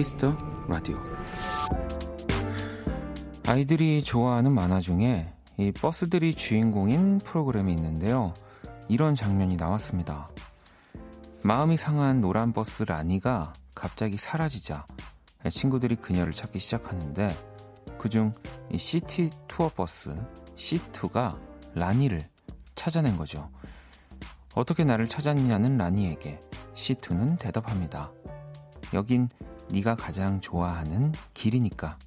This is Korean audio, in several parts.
Kiss the Radio 아이들이 좋아하는 만화 중에 이 버스들이 주인공인 프로그램이 있는데요. 이런 장면이 나왔습니다. 마음이 상한 노란 버스 라니가 갑자기 사라지자 친구들이 그녀를 찾기 시작하는데 그중 이 시티 투어 버스 C2가 라니를 찾아낸 거죠. 어떻게 나를 찾았냐는 라니에게 C2는 대답합니다. 여긴 네가 가장 좋아하는 길이니까.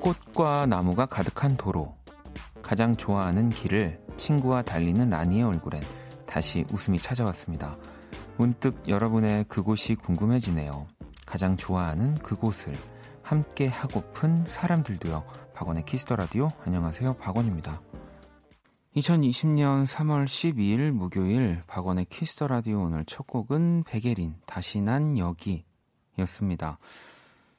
꽃과 나무가 가득한 도로. 가장 좋아하는 길을 친구와 달리는 라니의 얼굴엔 다시 웃음이 찾아왔습니다. 문득 여러분의 그곳이 궁금해지네요. 가장 좋아하는 그곳을 함께 하고픈 사람들도요. 박원의 Kiss the Radio 안녕하세요. 박원입니다. 2020년 3월 12일 목요일 박원의 Kiss the Radio 오늘 첫 곡은 백예린 다시 난 여기였습니다.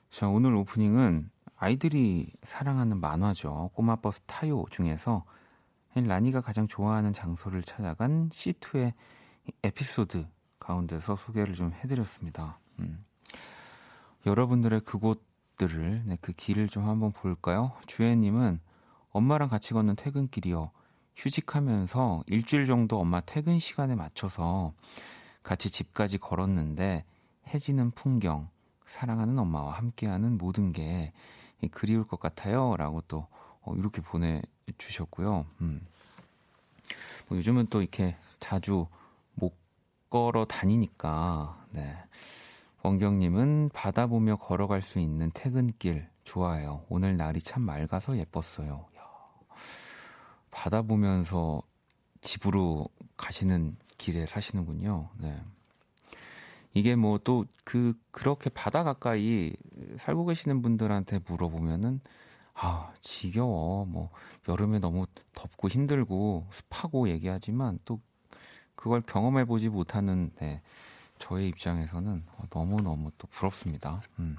자, 오늘 오프닝은 아이들이 사랑하는 만화죠. 꼬마 버스 타요 중에서 라니가 가장 좋아하는 장소를 찾아간 C2의 에피소드 가운데서 소개를 좀 해드렸습니다. 음. 여러분들의 그곳들을, 네, 그 길을 좀 한번 볼까요? 주혜님은 엄마랑 같이 걷는 퇴근길이요. 휴직하면서 일주일 정도 엄마 퇴근 시간에 맞춰서 같이 집까지 걸었는데 해지는 풍경, 사랑하는 엄마와 함께하는 모든 게 그리울 것 같아요. 라고 또 어, 이렇게 보내주셨고요. 음. 뭐 요즘은 또 이렇게 자주 못 걸어 다니니까, 네. 원경님은 바다 보며 걸어갈 수 있는 퇴근길 좋아요. 오늘 날이 참 맑아서 예뻤어요. 야, 바다 보면서 집으로 가시는 길에 사시는군요. 네. 이게 뭐 또 그 그렇게 바다 가까이 살고 계시는 분들한테 물어보면은 아 지겨워 뭐 여름에 너무 덥고 힘들고 습하고 얘기하지만 또 그걸 경험해 보지 못하는 네, 저의 입장에서는 너무 너무 또 부럽습니다. 음.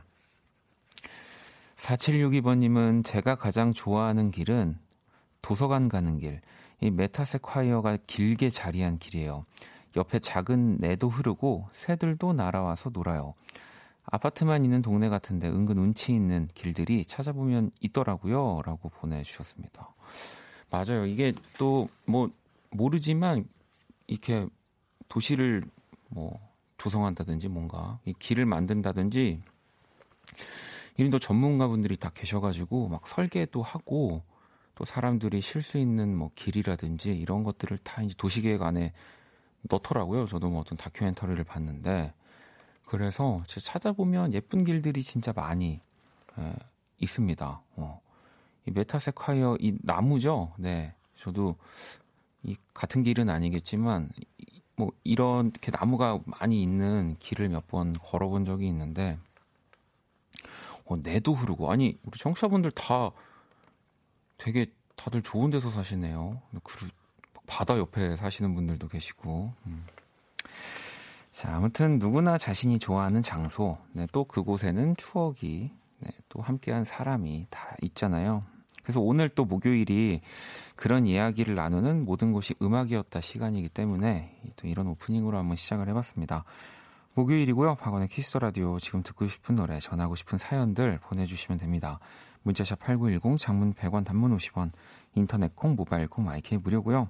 4762번님은 제가 가장 좋아하는 길은 도서관 가는 길. 이 메타세콰이어가 길게 자리한 길이에요. 옆에 작은 내도 흐르고 새들도 날아와서 놀아요. 아파트만 있는 동네 같은데 은근 운치 있는 길들이 찾아보면 있더라고요. 라고 보내주셨습니다. 맞아요. 이게 또 뭐 모르지만 이렇게 도시를 뭐 조성한다든지 뭔가 이 길을 만든다든지 이런 또 전문가분들이 다 계셔가지고 막 설계도 하고 또 사람들이 쉴 수 있는 뭐 길이라든지 이런 것들을 다 이제 도시계획 안에 넣더라고요. 저도 뭐 어떤 다큐멘터리를 봤는데 그래서 찾아보면 예쁜 길들이 진짜 많이 에, 있습니다. 어. 이 메타세콰이어 이 나무죠. 네, 저도 이 같은 길은 아니겠지만 뭐 이렇게 나무가 많이 있는 길을 몇 번 걸어본 적이 있는데 어, 내도 흐르고 아니 우리 청취자분들 다 되게 다들 좋은 데서 사시네요. 그 바다 옆에 사시는 분들도 계시고. 음. 자, 아무튼 누구나 자신이 좋아하는 장소, 네, 또 그곳에는 추억이, 네, 또 함께한 사람이 다 있잖아요. 그래서 오늘 또 목요일이 그런 이야기를 나누는 모든 곳이 음악이었다 시간이기 때문에 또 이런 오프닝으로 한번 시작을 해봤습니다. 목요일이고요. 박원의 Kiss the Radio 지금 듣고 싶은 노래, 전하고 싶은 사연들 보내주시면 됩니다. 문자샵 8910, 장문 100원, 단문 50원, 인터넷 콩, 모바일 콩, 마이K 무료고요.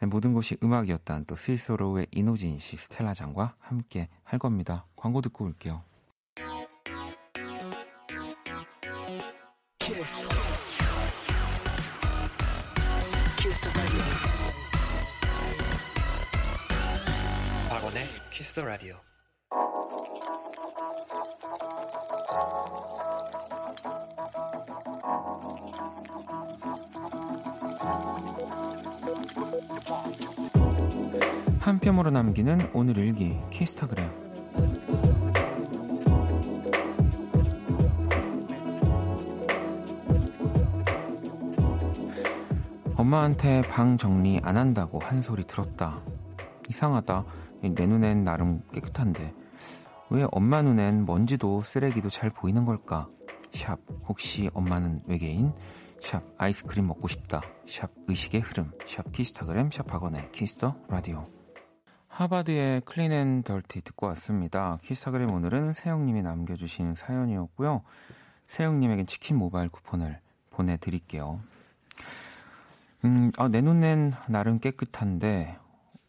네, 모든 곳이 음악이었다 또 스윗소로우의 인호진 씨, 스텔라 장과 함께 할 겁니다. 광고 듣고 올게요. 키스 더 라디오. 한 뼘으로 남기는 오늘 일기 키스타그램. 엄마한테 방 정리 안 한다고 한 소리 들었다. 이상하다. 내 눈엔 나름 깨끗한데. 왜 엄마 눈엔 먼지도 쓰레기도 잘 보이는 걸까? 샵. 혹시 엄마는 외계인 샵 아이스크림 먹고 싶다 샵 의식의 흐름 샵 키스타그램 샵 박원의 Kiss the Radio 하바드의 Clean and Dirty 듣고 왔습니다. 키스타그램 오늘은 세영님이 남겨주신 사연이었고요. 세영님에겐 치킨 모바일 쿠폰을 보내드릴게요. 음, 아, 내 눈엔 나름 깨끗한데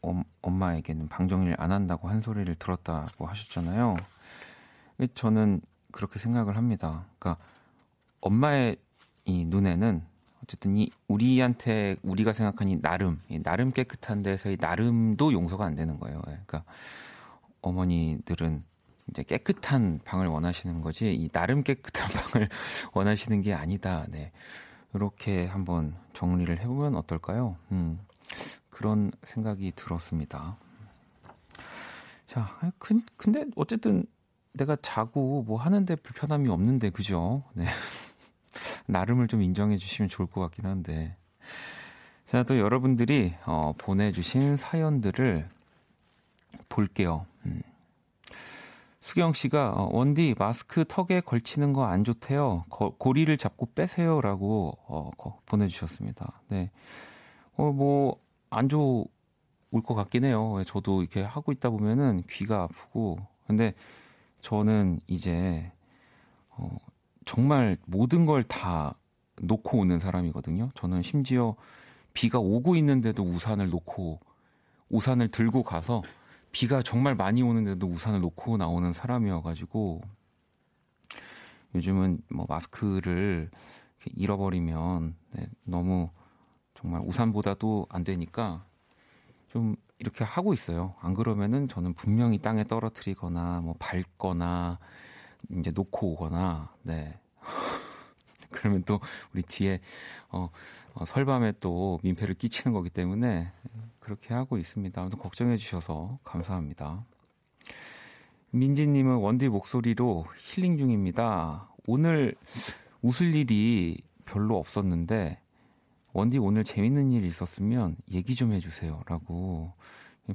엄, 엄마에게는 방정리를 안 한다고 한 소리를 들었다고 하셨잖아요. 저는 그렇게 생각을 합니다. 그러니까 엄마의 이 눈에는 어쨌든 이 우리한테 우리가 생각하니 나름 나름 깨끗한 데서의 나름도 용서가 안 되는 거예요. 예, 그러니까 어머니들은 이제 깨끗한 방을 원하시는 거지 이 나름 깨끗한 방을 원하시는 게 아니다. 네. 이렇게 한번 정리를 해보면 어떨까요? 음, 그런 생각이 들었습니다. 자, 근데 어쨌든 내가 자고 뭐 하는데 불편함이 없는데 그죠? 네. 나름을 좀 인정해 주시면 좋을 것 같긴 한데. 자, 또 여러분들이 어, 보내주신 사연들을 볼게요. 음. 수경 씨가 어, 원디 마스크 턱에 걸치는 거 안 좋대요. 거, 고리를 잡고 빼세요라고 어, 거, 보내주셨습니다. 네, 어 뭐 안 좋을 것 같긴 해요. 저도 이렇게 하고 있다 보면은 귀가 아프고 근데 저는 이제 어, 정말 모든 걸 다 놓고 오는 사람이거든요. 저는 심지어 비가 오고 있는데도 우산을 놓고 우산을 들고 가서 비가 정말 많이 오는데도 우산을 놓고 나오는 사람이어가지고 요즘은 뭐 마스크를 잃어버리면 네, 너무 정말 우산보다도 안 되니까 좀 이렇게 하고 있어요. 안 그러면은 저는 분명히 땅에 떨어뜨리거나 뭐 밟거나 이제 놓고 오거나 네. 그러면 또 우리 뒤에 어, 어, 설밤에 또 민폐를 끼치는 거기 때문에 그렇게 하고 있습니다. 아무튼 걱정해 주셔서 감사합니다. 민지님은 원디 목소리로 힐링 중입니다. 오늘 웃을 일이 별로 없었는데 원디 오늘 재밌는 일 있었으면 얘기 좀 해주세요라고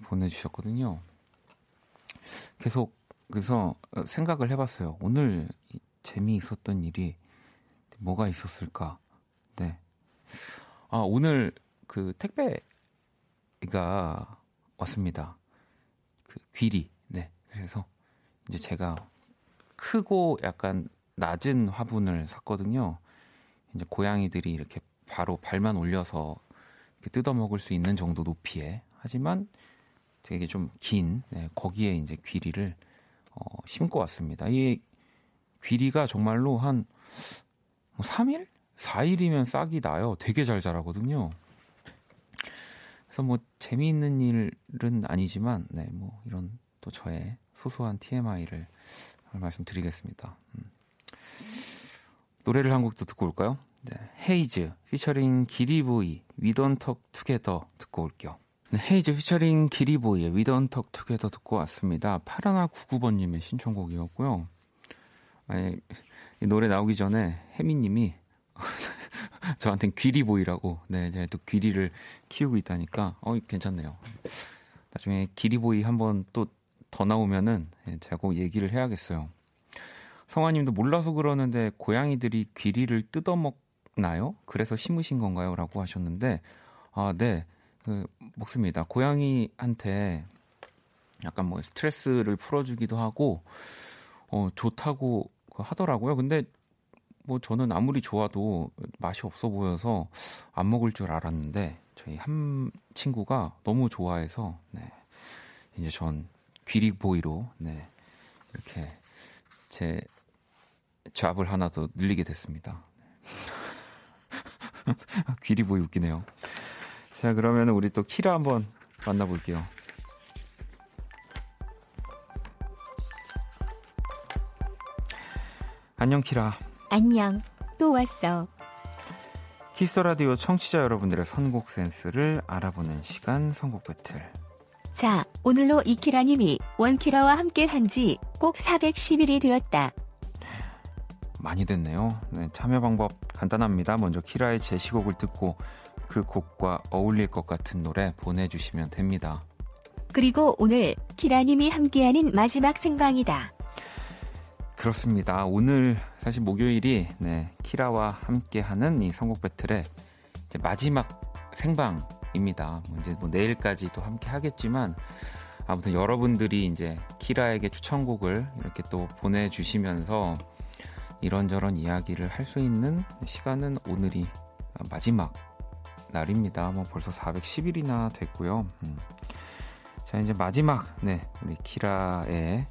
보내주셨거든요. 계속 그래서 생각을 해봤어요. 오늘 재미있었던 일이 뭐가 있었을까? 네. 아, 오늘 그 택배가 왔습니다. 그 귀리. 네. 그래서 이제 제가 크고 약간 낮은 화분을 샀거든요. 이제 고양이들이 이렇게 바로 발만 올려서 뜯어 먹을 수 있는 정도 높이에 하지만 되게 좀 긴 네, 거기에 이제 귀리를 어, 심고 왔습니다. 이 귀리가 정말로 한 3일? 뭐 4일이면 싹이 나요. 되게 잘 자라거든요. 그래서 뭐 재미있는 일은 아니지만 네, 뭐 이런 또 저의 소소한 TMI를 말씀드리겠습니다. 음. 노래를 한 곡도 듣고 올까요? 네, 헤이즈 피처링 기리보이 위던 턱 투게더 듣고 올게요. 네, 헤이즈 피처링 기리보이의 위던 턱 투게더 듣고 왔습니다. 파라나 99번님의 신청곡이었고요. 아니, 이 노래 나오기 전에 혜미님이 저한테는 귀리보이라고 네 제가 또 귀리를 키우고 있다니까 어 괜찮네요. 나중에 기리보이 한번 또 더 나오면은 네, 제가 꼭 얘기를 해야겠어요. 성화님도 몰라서 그러는데 고양이들이 귀리를 뜯어먹나요? 그래서 심으신 건가요? 라고 하셨는데 아 네. 그, 먹습니다. 고양이한테 약간 뭐 스트레스를 풀어주기도 하고 어 좋다고 하더라고요. 근데 뭐 저는 아무리 좋아도 맛이 없어 보여서 안 먹을 줄 알았는데 저희 한 친구가 너무 좋아해서 네. 이제 전 귀리보이로 네. 이렇게 제 잡을 하나 더 늘리게 됐습니다. 귀리보이 웃기네요. 자, 그러면 우리 또 키라 한번 만나볼게요. 안녕 키라. 안녕. 또 왔어. Kiss the Radio 청취자 여러분들의 선곡 센스를 알아보는 시간 선곡 배틀. 자, 오늘로 이키라 님이 원키라와 함께 한 지 꼭 410일이 되었다. 많이 됐네요. 네, 참여 방법 간단합니다. 먼저 키라의 제시곡을 듣고 그 곡과 어울릴 것 같은 노래 보내주시면 됩니다. 그리고 오늘 키라님이 함께하는 마지막 생방이다. 그렇습니다. 오늘 사실 목요일이 네, 키라와 함께하는 이 선곡 배틀의 마지막 생방입니다. 뭐 이제 뭐 내일까지 도 함께 하겠지만 아무튼 여러분들이 이제 키라에게 추천곡을 이렇게 또 보내주시면서 이런저런 이야기를 할 수 있는 시간은 오늘이 마지막 날입니다. 뭐 벌써 410일이나 됐고요. 음. 자 이제 마지막 네 우리 키라의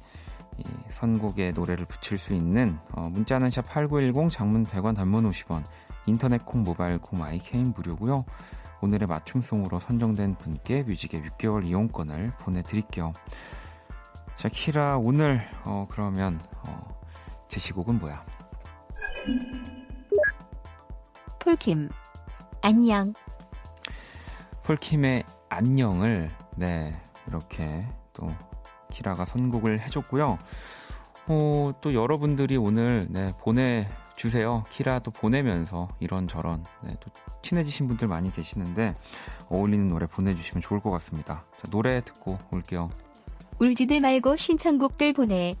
이 선곡에 노래를 붙일 수 있는 어, 문자는 샵 8910 장문 100원 단문 50원 인터넷 콩 모바일 콩 마이K는 무료고요. 오늘의 맞춤송으로 선정된 분께 뮤직의 6개월 이용권을 보내드릴게요. 자 키라 오늘 어, 그러면 어, 제시곡은 뭐야? 폴킴 안녕 폴킴의 안녕을 네 이렇게 또 키라가 선곡을 해줬고요. 어, 또 여러분들이 오늘 네, 보내주세요. 키라도 보내면서 이런저런 네, 또 친해지신 분들 많이 계시는데 어울리는 노래 보내주시면 좋을 것 같습니다. 자, 노래 듣고 올게요. 울지들 말고 신청곡들 보내.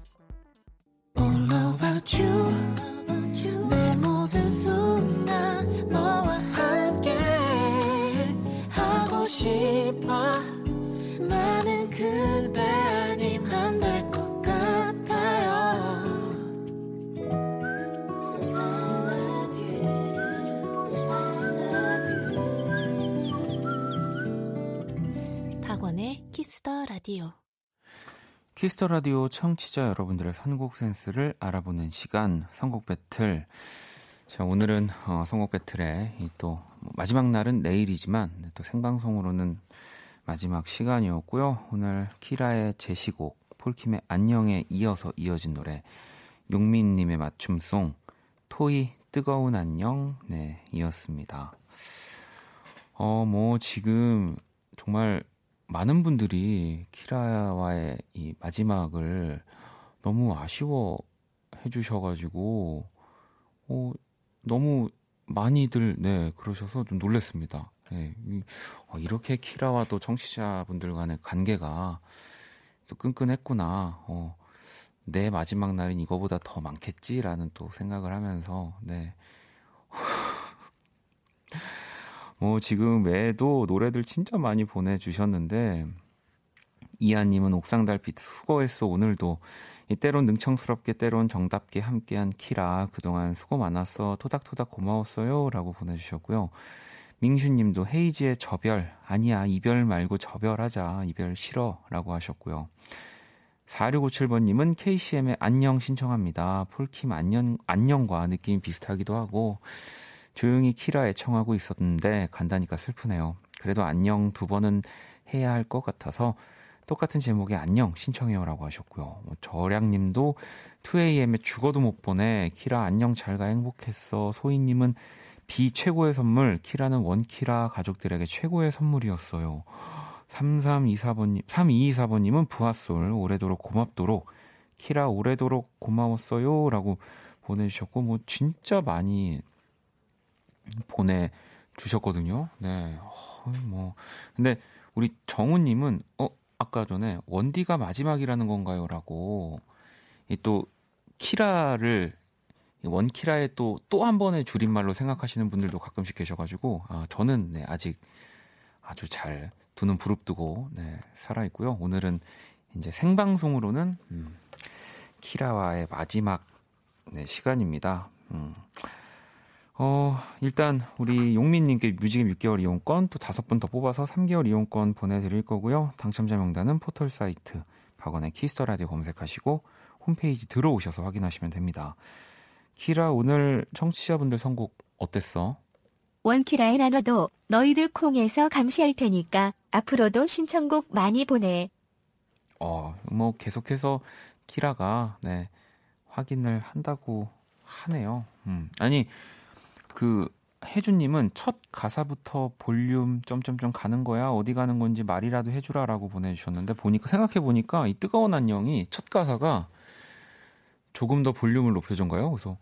라디오. Kiss the Radio 청취자 여러분들의 선곡 센스를 알아보는 시간 선곡 배틀. 자, 오늘은 어, 선곡 배틀의 또뭐 마지막 날은 내일이지만 또 생방송으로는 마지막 시간이었고요. 오늘 키라의 제시곡 폴킴의 안녕에 이어서 이어진 노래 용민님의 맞춤송 토이 뜨거운 안녕 네 이었습니다. 어 뭐 지금 정말 많은 분들이 키라와의 이 마지막을 너무 아쉬워 해주셔가지고, 어, 너무 많이들, 네, 그러셔서 좀 놀랬습니다. 네, 이, 어, 이렇게 키라와 또 청취자분들 간의 관계가 또 끈끈했구나. 어, 내 마지막 날인 이거보다 더 많겠지라는 또 생각을 하면서, 네. 뭐 지금 외에도 노래들 진짜 많이 보내주셨는데 이하님은 옥상 달빛 수고했어 오늘도. 때론 능청스럽게 때론 정답게 함께한 키라 그동안 수고 많았어 토닥토닥 고마웠어요 라고 보내주셨고요. 민슈님도 헤이지의 저별 아니야 이별 말고 저별하자 이별 싫어 라고 하셨고요. 4657번님은 KCM의 안녕 신청합니다. 폴킴 안녕, 안녕과 느낌이 비슷하기도 하고 조용히 키라에 청하고 있었는데 간다니까 슬프네요. 그래도 안녕 두 번은 해야 할 것 같아서 똑같은 제목의 안녕 신청해요라고 하셨고요. 뭐 저량님도 2AM에 죽어도 못 보내 키라 안녕 잘가 행복했어. 소희님은 비 최고의 선물 키라는 원키라 가족들에게 최고의 선물이었어요. 3324번님 3224번님은 부하솔 오래도록 고맙도록 키라 오래도록 고마웠어요라고 보내주셨고 뭐 진짜 많이 보내 주셨거든요. 네. 어, 뭐. 근데 우리 정우님은, 어, 아까 전에 원디가 마지막이라는 건가요? 라고, 또, 키라를, 원키라의 또, 또 한 번의 줄임말로 생각하시는 분들도 가끔씩 계셔가지고, 아, 저는, 네, 아직 아주 잘 두는 부릅뜨고, 네, 살아 있고요. 오늘은 이제 생방송으로는, 음, 키라와의 마지막, 네, 시간입니다. 음. 어, 일단 우리 용민님께 뮤직의 6개월 이용권 또 다섯 분 더 뽑아서 3개월 이용권 보내드릴 거고요. 당첨자 명단은 포털 사이트 박원의 Kiss the Radio 검색하시고 홈페이지 들어오셔서 확인하시면 됩니다. 키라 오늘 청취자분들 선곡 어땠어? 원키라의 나눠도 너희들 콩에서 감시할 테니까 앞으로도 신청곡 많이 보내. 어, 뭐 계속해서 키라가 네 확인을 한다고 하네요. 음, 아니 그 혜주님은 첫 가사부터 볼륨 점점점 가는 거야 어디 가는 건지 말이라도 해주라라고 보내주셨는데 보니까 생각해 보니까 이 뜨거운 안녕이 첫 가사가 조금 더 볼륨을 높여준가요? 그래서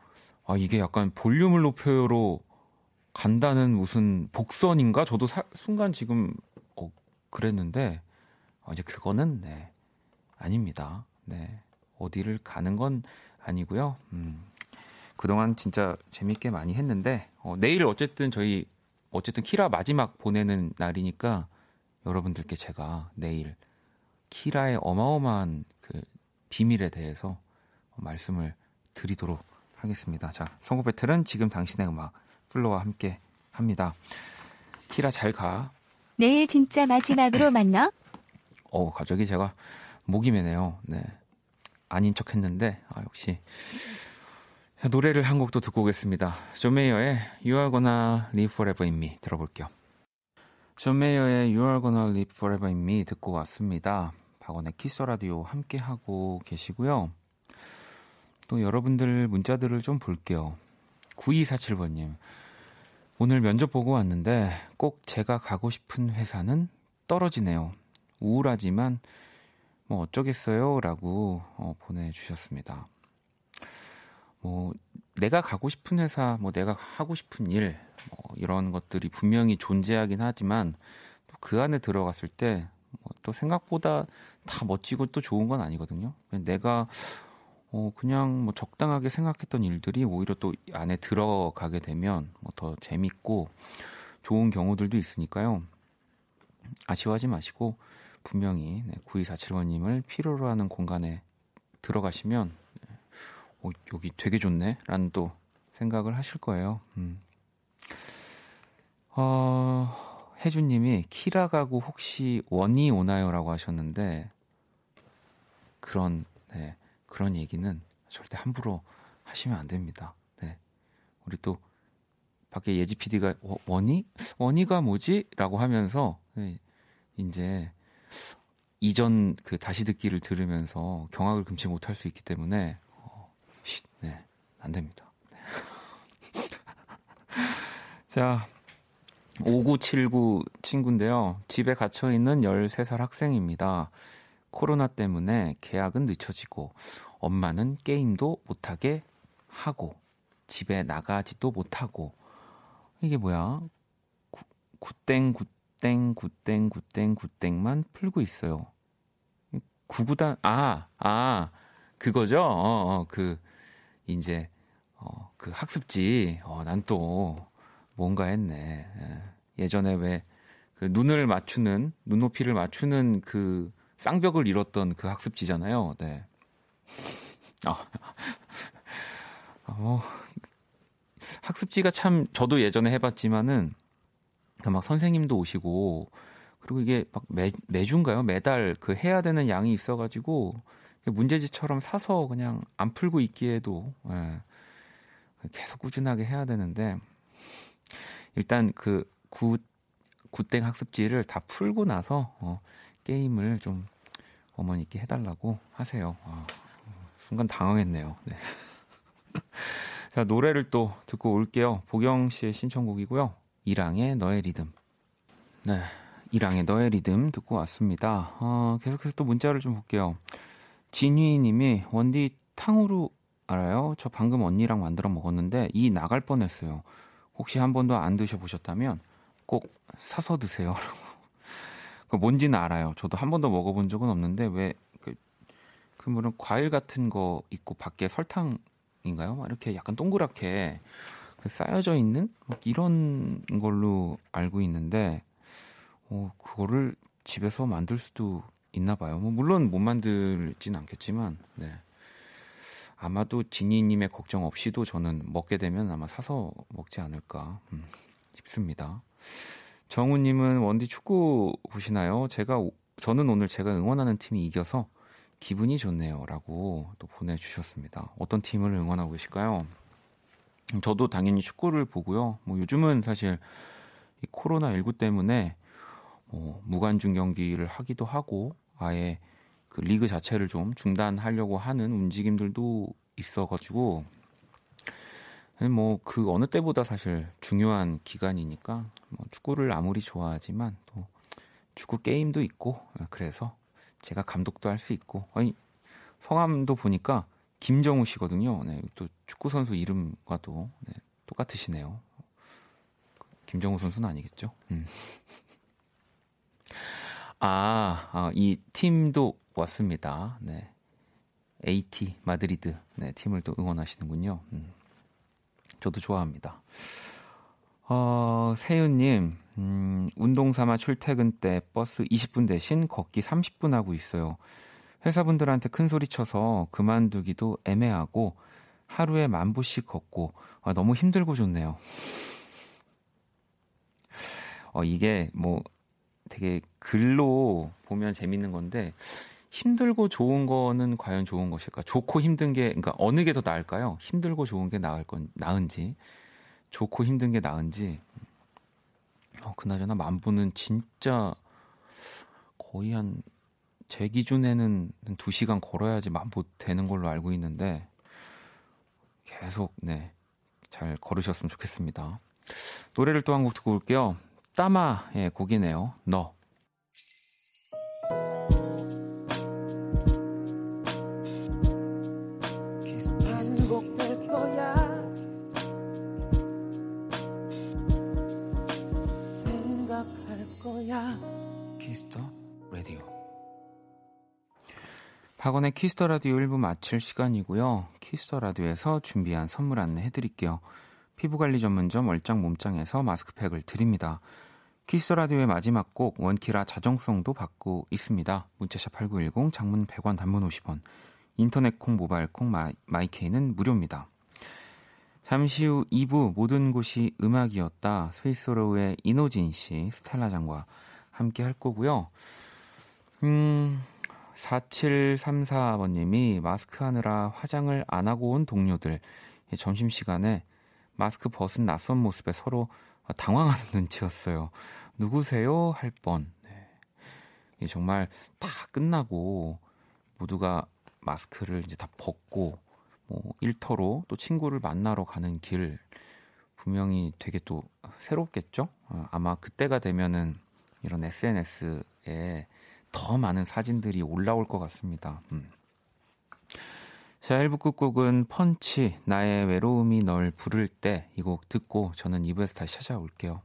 아 이게 약간 볼륨을 높여로 간다는 무슨 복선인가? 저도 사, 순간 지금 어, 그랬는데 어, 이제 그거는 네 아닙니다. 네 어디를 가는 건 아니고요. 음, 그동안 진짜 재밌게 많이 했는데 어, 내일 어쨌든 저희 어쨌든 키라 마지막 보내는 날이니까 여러분들께 제가 내일 키라의 어마어마한 그 비밀에 대해서 말씀을 드리도록 하겠습니다. 자, 선곡 배틀은 지금 당신의 음악 플로와 함께 합니다. 키라 잘 가. 내일 진짜 마지막으로 만나? 어, 갑자기 제가 목이 메네요. 네. 아닌 척 했는데, 아, 역시. 자, 노래를 한 곡도 듣고 오겠습니다. 존 메이어의 You Are Gonna Live Forever in Me 들어볼게요. 존 메이어의 You Are Gonna Live Forever in Me 듣고 왔습니다. 박원의 키스 라디오 함께 하고 계시고요. 또 여러분들 문자들을 좀 볼게요. 9247번님. 오늘 면접 보고 왔는데 꼭 제가 가고 싶은 회사는 떨어지네요. 우울하지만 뭐 어쩌겠어요? 라고 어, 보내주셨습니다. 뭐 내가 가고 싶은 회사, 뭐 내가 하고 싶은 일, 뭐 이런 것들이 분명히 존재하긴 하지만 그 안에 들어갔을 때또 뭐 생각보다 다 멋지고 또 좋은 건 아니거든요. 내가 어, 그냥 뭐 적당하게 생각했던 일들이 오히려 또 안에 들어가게 되면 뭐 더 재밌고 좋은 경우들도 있으니까요. 아쉬워하지 마시고 분명히 네, 9247번님을 필요로 하는 공간에 들어가시면 어, 여기 되게 좋네 라는 또 생각을 하실 거예요. 음. 어, 혜주님이 키라 가고 혹시 원이 오나요? 라고 하셨는데 그런 네, 그런 얘기는 절대 함부로 하시면 안 됩니다. 네. 우리 또 밖에 예지 PD가 원이 원이가 뭐지? 라고 하면서 네, 이제 이전 그 다시 듣기를 들으면서 경악을 금치 못할 수 있기 때문에 어, 쉿, 네, 안 됩니다. 네. 자, 5979 친구인데요. 집에 갇혀 있는 13살 학생입니다. 코로나 때문에 계약은 늦춰지고 엄마는 게임도 못하게 하고 집에 나가지도 못하고 이게 뭐야? 구, 굿땡 굿땡 굿땡 굿땡 굿땡만 풀고 있어요. 구구단 아, 아, 그거죠? 어, 어, 그 이제 어, 그 학습지 어, 난 또 뭔가 했네. 예. 예전에 왜 그 눈을 맞추는 눈높이를 맞추는 그 쌍벽을 잃었던 그 학습지잖아요. 네. 아, 어, 학습지가 참 저도 예전에 해봤지만은 막 선생님도 오시고 그리고 이게 막 매, 매주인가요? 매달 그 해야 되는 양이 있어가지고 문제지처럼 사서 그냥 안 풀고 있기에도 예, 계속 꾸준하게 해야 되는데 일단 그 굿, 굿땡 학습지를 다 풀고 나서 어, 게임을 좀 어머니께 해달라고 하세요. 아, 순간 당황했네요. 네. 자, 노래를 또 듣고 올게요. 보경 씨의 신청곡이고요. 이랑의 너의 리듬. 네. 이랑의 너의 리듬 듣고 왔습니다. 어, 계속해서 또 문자를 좀 볼게요. 진휘 님이 원디 탕후루 알아요? 저 방금 언니랑 만들어 먹었는데 이 나갈 뻔했어요. 혹시 한 번도 안 드셔보셨다면 꼭 사서 드세요. 그 뭔지는 알아요. 저도 한 번도 먹어본 적은 없는데 왜 그물은 과일 같은 거 있고 밖에 설탕인가요? 막 이렇게 약간 동그랗게 그 쌓여져 있는 뭐 이런 걸로 알고 있는데 어 그거를 집에서 만들 수도 있나 봐요. 뭐 물론 못 만들진 않겠지만 네. 아마도 지니님의 걱정 없이도 저는 먹게 되면 아마 사서 먹지 않을까 음, 싶습니다. 정우님은 원디 축구 보시나요? 제가 저는 오늘 제가 응원하는 팀이 이겨서 기분이 좋네요라고 또 보내주셨습니다. 어떤 팀을 응원하고 계실까요? 저도 당연히 축구를 보고요. 뭐 요즘은 사실 이 코로나 19 때문에 뭐 무관중 경기를 하기도 하고 아예 그 리그 자체를 좀 중단하려고 하는 움직임들도 있어가지고 뭐 그 어느 때보다 사실 중요한 기간이니까 뭐 축구를 아무리 좋아하지만 또 축구 게임도 있고 그래서 제가 감독도 할 수 있고 아니 성함도 보니까 김정우 씨거든요. 네, 또 축구 선수 이름과도 네, 똑같으시네요. 김정우 선수는 아니겠죠? 음. 아, 아, 이 팀도 왔습니다. 네. AT 마드리드 네, 팀을 또 응원하시는군요. 음, 저도 좋아합니다. 어, 세윤님, 음, 운동 삼아 출퇴근 때 버스 20분 대신 걷기 30분 하고 있어요. 회사분들한테 큰 소리 쳐서 그만두기도 애매하고 하루에 만 보씩 걷고 아, 너무 힘들고 좋네요. 어, 이게 뭐 되게 글로 보면 재밌는 건데 힘들고 좋은 거는 과연 좋은 것일까? 좋고 힘든 게 그러니까 어느 게 더 나을까요? 힘들고 좋은 게 나을 건 나은지 좋고 힘든 게 나은지. 어, 그나저나 만보는 진짜 거의 한 제 기준에는 한 2시간 걸어야지 만보 되는 걸로 알고 있는데 계속 네. 잘 걸으셨으면 좋겠습니다. 노래를 또 한 곡 듣고 올게요. 따마의 곡이네요. 너. 박원의 Kiss the Radio 1부 마칠 시간이고요. Kiss the Radio에서 준비한 선물 안내 해드릴게요. 피부관리 전문점 얼짱 몸짱에서 마스크팩을 드립니다. Kiss the Radio의 마지막 곡 원키라 자정송도 받고 있습니다. 문자샵 8910 장문 100원 단문 50원 인터넷 콩 모바일 콩 마이, 마이케이는 무료입니다. 잠시 후 2부 모든 곳이 음악이었다 스윗소로우의 인호진 씨 스텔라 장과 함께 할 거고요. 음 4734번 님이 마스크 하느라 화장을 안 하고 온 동료들 점심시간에 마스크 벗은 낯선 모습에 서로 당황하는 눈치였어요. 누구세요? 할 뻔. 네. 정말 다 끝나고 모두가 마스크를 이제 다 벗고 뭐 일터로 또 친구를 만나러 가는 길 분명히 되게 또 새롭겠죠? 어, 아마 그때가 되면은 이런 SNS에 더 많은 사진들이 올라올 것 같습니다. 음. 자, 1부 끝곡은 펀치, 나의 외로움이 널 부를 때 이 곡 듣고 저는 2부에서 다시 찾아올게요.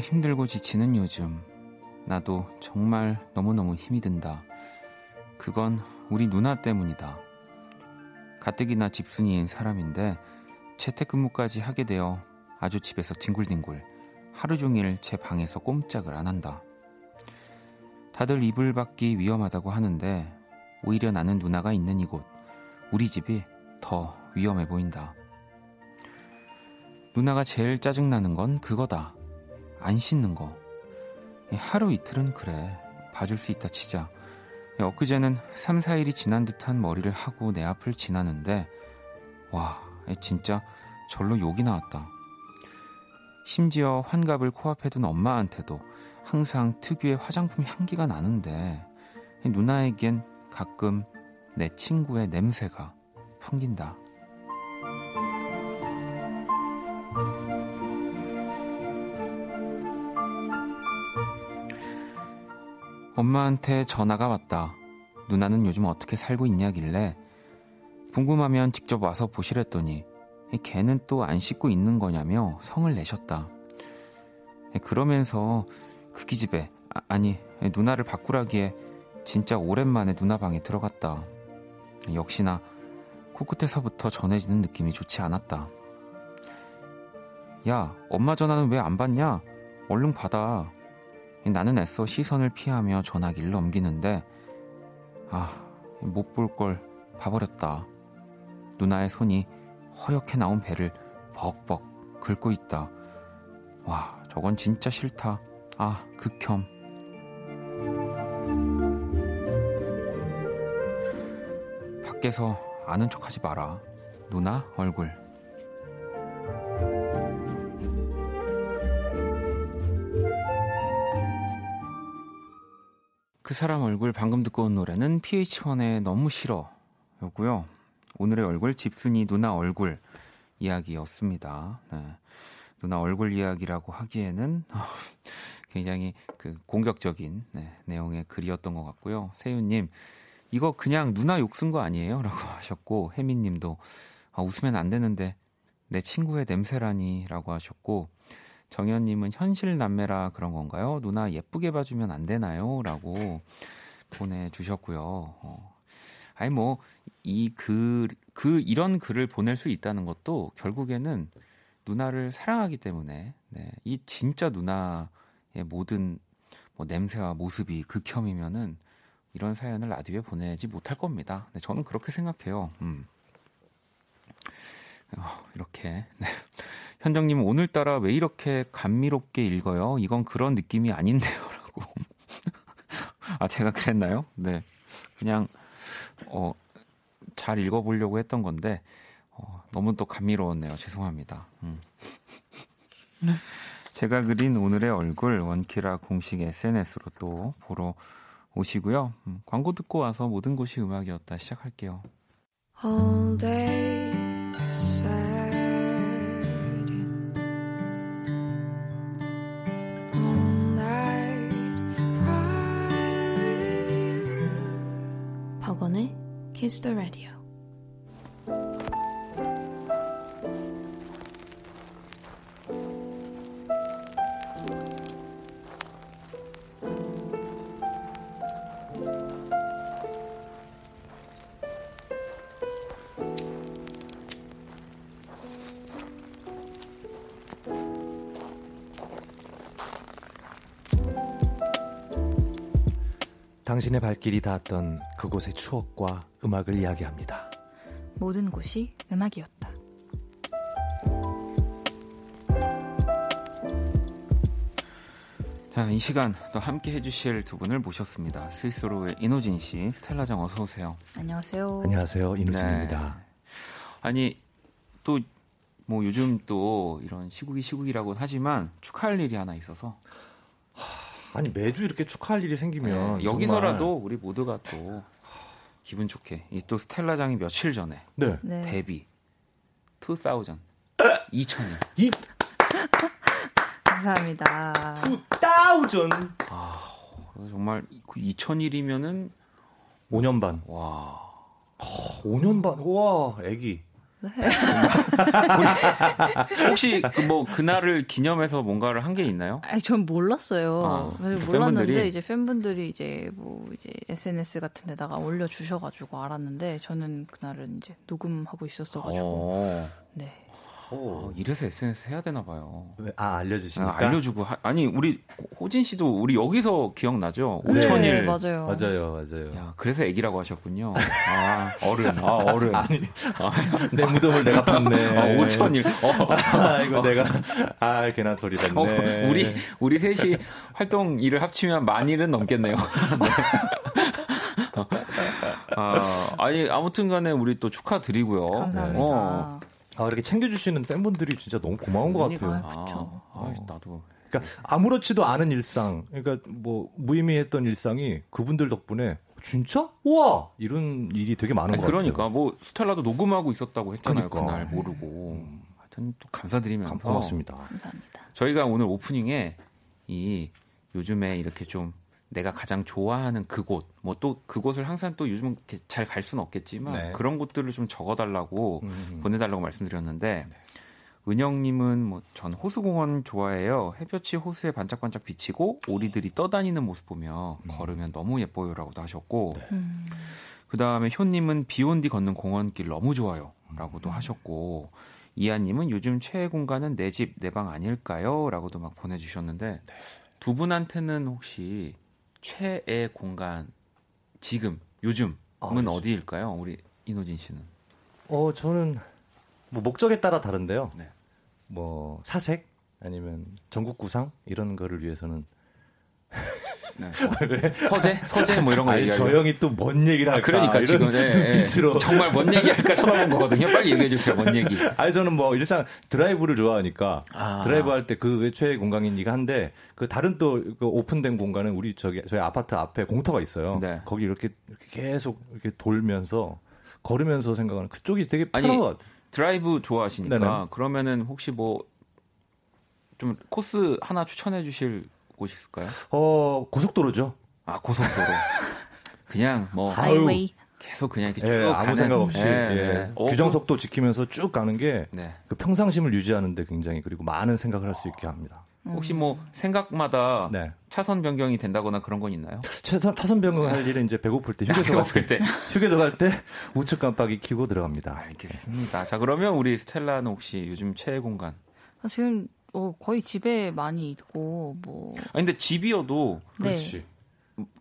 힘들고 지치는 요즘 나도 정말 너무너무 힘이 든다. 그건 우리 누나 때문이다. 가뜩이나 집순이인 사람인데 재택근무까지 하게 되어 아주 집에서 뒹굴뒹굴 하루 종일 제 방에서 꼼짝을 안 한다. 다들 이불 밖이 위험하다고 하는데 오히려 나는 누나가 있는 이곳, 우리 집이 더 위험해 보인다. 누나가 제일 짜증나는 건 그거다. 안 씻는 거. 하루 이틀은 그래. 봐줄 수 있다 치자. 엊그제는 3, 4일이 지난 듯한 머리를 하고 내 앞을 지나는데, 와, 진짜 절로 욕이 나왔다. 심지어 환갑을 코앞에 둔 엄마한테도 항상 특유의 화장품 향기가 나는데, 누나에겐 가끔 내 친구의 냄새가 풍긴다. 엄마한테 전화가 왔다. 누나는 요즘 어떻게 살고 있냐길래 궁금하면 직접 와서 보시랬더니 걔는 또 안 씻고 있는 거냐며 성을 내셨다. 그러면서 그 기집애 아, 아니 누나를 바꾸라기에 진짜 오랜만에 누나 방에 들어갔다. 역시나 코끝에서부터 전해지는 느낌이 좋지 않았다. 야, 엄마 전화는 왜 안 받냐? 얼른 받아. 나는 애써 시선을 피하며 전화기를 넘기는데, 아, 못 볼 걸 봐버렸다. 누나의 손이 허옇게 나온 배를 벅벅 긁고 있다. 와, 저건 진짜 싫다. 아, 극혐. 밖에서 아는 척 하지 마라. 누나 얼굴. 그 사람 얼굴 방금 듣고 온 노래는 PH1의 너무 싫어 요고요. 오늘의 얼굴 집순이 누나 얼굴 이야기였습니다. 네. 누나 얼굴 이야기라고 하기에는 굉장히 그 공격적인 네, 내용의 글이었던 것 같고요. 세윤님 이거 그냥 누나 욕 쓴 거 아니에요? 라고 하셨고 혜민님도 아, 웃으면 안 되는데 내 친구의 냄새라니 라고 하셨고 정현님은 현실 남매라 그런 건가요? 누나 예쁘게 봐주면 안 되나요? 라고 보내주셨고요. 어. 아니 뭐 이 글, 그 이런 글을 보낼 수 있다는 것도 결국에는 누나를 사랑하기 때문에 네, 이 진짜 누나의 모든 뭐 냄새와 모습이 극혐이면은 이런 사연을 라디오에 보내지 못할 겁니다. 네, 저는 그렇게 생각해요. 음. 어, 이렇게 네. 현정님은 오늘따라 왜 이렇게 감미롭게 읽어요? 이건 그런 느낌이 아닌데요 라고. 아 제가 그랬나요? 네, 그냥 어, 잘 읽어보려고 했던 건데 어, 너무 또 감미로웠네요. 죄송합니다. 음. 제가 그린 오늘의 얼굴 원키라 공식 SNS로 또 보러 오시고요. 음, 광고 듣고 와서 모든 곳이 음악이었다 시작할게요. All day 박원의 Kiss the Radio. 당신의 발길이 닿았던 그곳의 추억과 음악을 이야기합니다. 모든 곳이 음악이었다. 자, 이 시간 또 함께 해주실 두 분을 모셨습니다. 스위스로의 이노진 씨, 스텔라장 어서 오세요. 안녕하세요. 안녕하세요, 이노진입니다. 네. 아니 또 뭐 요즘 또 이런 시국이 시국이라고 하지만 축하할 일이 하나 있어서 아니 매주 이렇게 축하할 일이 생기면 네, 여기서라도 우리 모두가 또 기분 좋게 이 또 스텔라장이 며칠 전에 네. 네. 데뷔 2000 2000년 이 감사합니다. 2000 아 정말 2000일이면은 5년 반. 와. 5년 반. 와, 애기. 네. 혹시 그 뭐 그날을 기념해서 뭔가를 한 게 있나요? 아니, 전 몰랐어요. 아, 몰랐는데 팬분들이? 이제 팬분들이 이제 뭐 이제 SNS 같은 데다가 올려 주셔 가지고 알았는데 저는 그날은 이제 녹음하고 있었어 가지고. 어. 네. 어, 이래서 SNS 해야 되나 봐요. 아 알려주시니까. 아, 알려주고 하, 아니 우리 호진 씨도 우리 여기서 기억나죠? 5천일. 네, 맞아요. 맞아요, 맞아요. 야 그래서 애기라고 하셨군요. 아 어른, 아 어른. 아니, 아, 내 무덤을 내가 봤네. 아 5천일. 어. 아 이거 어. 내가 아 괜한 소리 됐네. 어, 우리 우리 셋이 활동 일을 합치면 만 일은 넘겠네요. 네. 아, 아니 아무튼간에 우리 또 축하드리고요. 감사합니다. 어. 아, 이렇게 챙겨주시는 팬분들이 진짜 너무 고마운 것 같아요. 아, 아, 아, 나도. 그러니까 아무렇지도 않은 일상, 그러니까 뭐 무의미했던 일상이 그분들 덕분에 진짜? 우와! 이런 일이 되게 많은 아니, 것 그러니까, 같아요. 그러니까 뭐 스텔라도 녹음하고 있었다고 했잖아요. 그러니까. 그날 모르고. 음. 하여튼 또 감사드리면서 고맙습니다. 감사합니다. 저희가 오늘 오프닝에 이 요즘에 이렇게 좀 내가 가장 좋아하는 그곳, 뭐 또 그곳을 항상 또 요즘 잘 갈 수는 없겠지만 네. 그런 곳들을 좀 적어달라고 음. 보내달라고 말씀드렸는데 네. 은영님은 뭐 전 호수공원 좋아해요. 햇볕이 호수에 반짝반짝 비치고 오리들이 떠다니는 모습 보며 음. 걸으면 너무 예뻐요라고도 하셨고 네. 음. 그 다음에 효님은 비 온 뒤 걷는 공원길 너무 좋아요라고도 음. 하셨고 이하님은 요즘 최애 공간은 내 집 내 방 아닐까요?라고도 막 보내주셨는데 네. 두 분한테는 혹시 최애 공간 지금 요즘은 아, 어디일까요? 우리 이노진 씨는? 어 저는 뭐 목적에 따라 다른데요. 네. 뭐 사색 아니면 전국 구상 이런 거를 위해서는 네. 서재? 서재 뭐 이런 거 얘기하죠. 저 형이 또 뭔 얘기를 아, 할까? 아, 그러니까 지금 네, 눈빛으로 정말 뭔 얘기 할까 쳐다본 거거든요. 빨리 얘기해 주세요. 뭔 얘기? 아니 저는 뭐 일단 드라이브를 좋아하니까 아. 드라이브 할 때그 최애 공간이니까 한데 그 다른 또 그 오픈된 공간은 우리 저기 저희 아파트 앞에 공터가 있어요. 네. 거기 이렇게, 이렇게 계속 이렇게 돌면서 걸으면서 생각하는 그쪽이 되게 편한 것 같아요. 드라이브 좋아하시니까 네네. 그러면은 혹시 뭐 좀 코스 하나 추천해 주실 곳이 있을까요? 어 고속도로죠. 아 고속도로. 그냥 뭐 하이웨이. 계속 그냥 이렇게 예, 아무 가는, 생각 없이 예, 예. 어, 규정 속도 지키면서 쭉 가는 게그 네. 그 평상심을 유지하는데 굉장히 그리고 많은 생각을 할 수 있게 합니다. 혹시 뭐 생각마다 네. 차선 변경이 된다거나 그런 건 있나요? 차선, 차선 변경할 일은 이제 배고플 때 휴게소 아, 갈 때, 휴게소 갈 때 우측 깜빡이 키고 들어갑니다. 알겠습니다. 자 그러면 우리 스텔라는 혹시 요즘 최애 공간? 아, 지금 어, 거의 집에 많이 있고 뭐. 아 근데 집이어도 그렇지.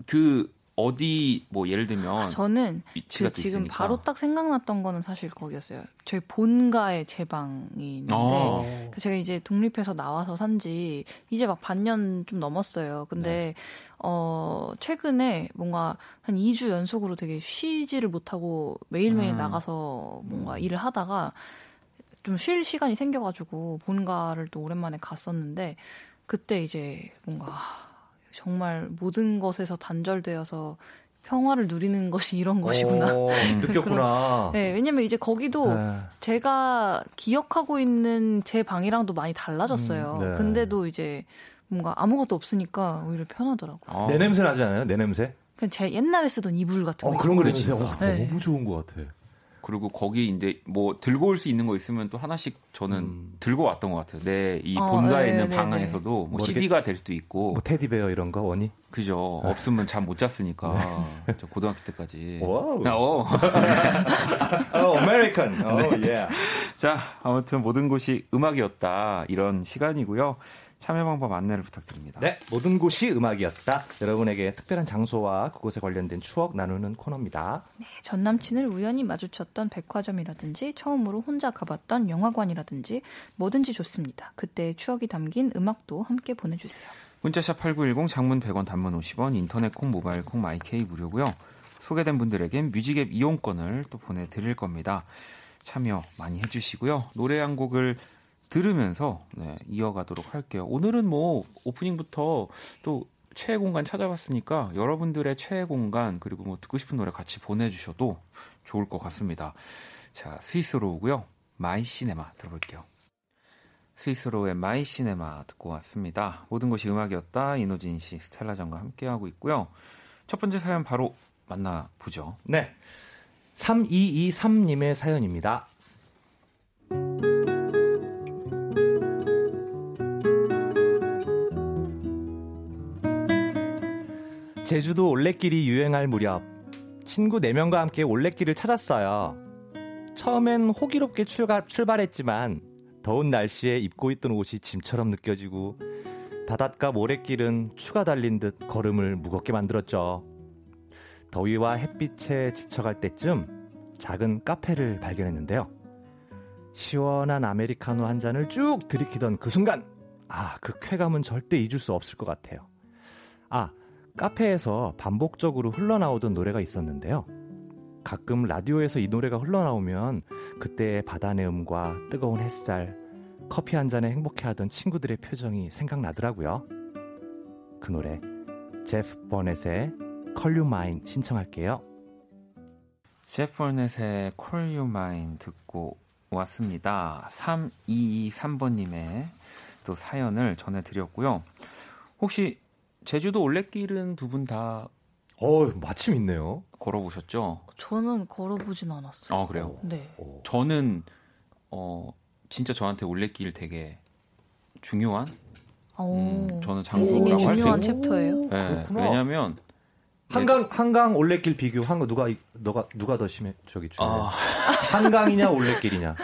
그 어디 뭐 예를 들면 아, 저는 그 지금 있으니까. 바로 딱 생각났던 거는 사실 거기였어요. 저희 본가에 제 방이 있는데 아. 그 제가 이제 독립해서 나와서 산지 이제 막 반년 좀 넘었어요. 근데 네. 어 최근에 뭔가 한 2주 연속으로 되게 쉬지를 못하고 매일매일 음. 나가서 뭔가 음. 일을 하다가 좀 쉴 시간이 생겨가지고 본가를 또 오랜만에 갔었는데 그때 이제 뭔가 정말 모든 것에서 단절되어서 평화를 누리는 것이 이런 것이구나. 오, 느꼈구나. 네, 왜냐면 이제 거기도 네. 제가 기억하고 있는 제 방이랑도 많이 달라졌어요. 음, 네. 근데도 이제 뭔가 아무것도 없으니까 오히려 편하더라고요. 아. 내 냄새 나지 않아요? 내 냄새? 그냥 제 옛날에 쓰던 이불 같은 거. 어, 그런 거 냄새. 와, 네. 너무 좋은 것 같아. 그리고 거기 이제 뭐 들고 올 수 있는 거 있으면 또 하나씩 저는 음. 들고 왔던 것 같아요. 내이 본가에 어, 네, 있는 네, 방 네. 안에서도 뭐, 뭐 CD가 될 수도 있고. 뭐 teddy bear 이런 거 원이? 그죠. 네. 없으면 잠 못 잤으니까. 네. 저 고등학교 때까지. wow. 어. 어, American. 어, 예. 자, 아무튼 모든 곳이 음악이었다. 이런 시간이고요. 참여 방법 안내를 부탁드립니다. 네, 모든 곳이 음악이었다. 여러분에게 특별한 장소와 그곳에 관련된 추억 나누는 코너입니다. 네, 전 남친을 우연히 마주쳤던 백화점이라든지 처음으로 혼자 가봤던 영화관이라든지 뭐든지 좋습니다. 그때의 추억이 담긴 음악도 함께 보내주세요. 문자샵 8910 장문 100원 단문 50원 인터넷 콩 모바일 콩 마이케이 무료고요. 소개된 분들에겐 뮤직앱 이용권을 또 보내드릴 겁니다. 참여 많이 해주시고요. 노래 한 곡을 들으면서 네, 이어가도록 할게요. 오늘은 뭐 오프닝부터 또 최애 공간 찾아봤으니까 여러분들의 최애 공간 그리고 뭐 듣고 싶은 노래 같이 보내주셔도 좋을 것 같습니다. 자 스윗소로우고요. My Cinema 들어볼게요. 스윗소로우의 My Cinema 듣고 왔습니다. 모든 것이 음악이었다. 인호진 씨, 스텔라장과 함께하고 있고요. 첫 번째 사연 바로 만나보죠. 네. 3223님의 사연입니다. 제주도 올레길이 유행할 무렵 친구 4명과 함께 올레길을 찾았어요. 처음엔 호기롭게 출발, 출발했지만 더운 날씨에 입고 있던 옷이 짐처럼 느껴지고 바닷가 모래길은 추가 달린 듯 걸음을 무겁게 만들었죠. 더위와 햇빛에 지쳐갈 때쯤 작은 카페를 발견했는데요. 시원한 아메리카노 한 잔을 쭉 들이키던 그 순간, 아, 그 쾌감은 절대 잊을 수 없을 것 같아요. 아, 카페에서 반복적으로 흘러나오던 노래가 있었는데요. 가끔 라디오에서 이 노래가 흘러나오면 그때의 바다 내음과 뜨거운 햇살, 커피 한 잔에 행복해하던 친구들의 표정이 생각나더라고요. 그 노래 제프 버넷의 Call You Mine 신청할게요. 제프 버넷의 Call You Mine 듣고 왔습니다. 3223번님의 또 사연을 전해드렸고요. 혹시 제주도 올레길은 두 분 다 어, 마침 있네요. 걸어보셨죠? 저는 걸어보진 않았어요. 아, 그래요? 네. 오. 저는, 어, 진짜 저한테 올레길 되게 중요한? 음, 저는 장소라고 할수 중요한 챕터예요? 네, 왜냐면, 한강 한강 올레길 비교 한 거 누가 너가 누가 더 심해 저기 중요해? 아. 한강이냐 올레길이냐?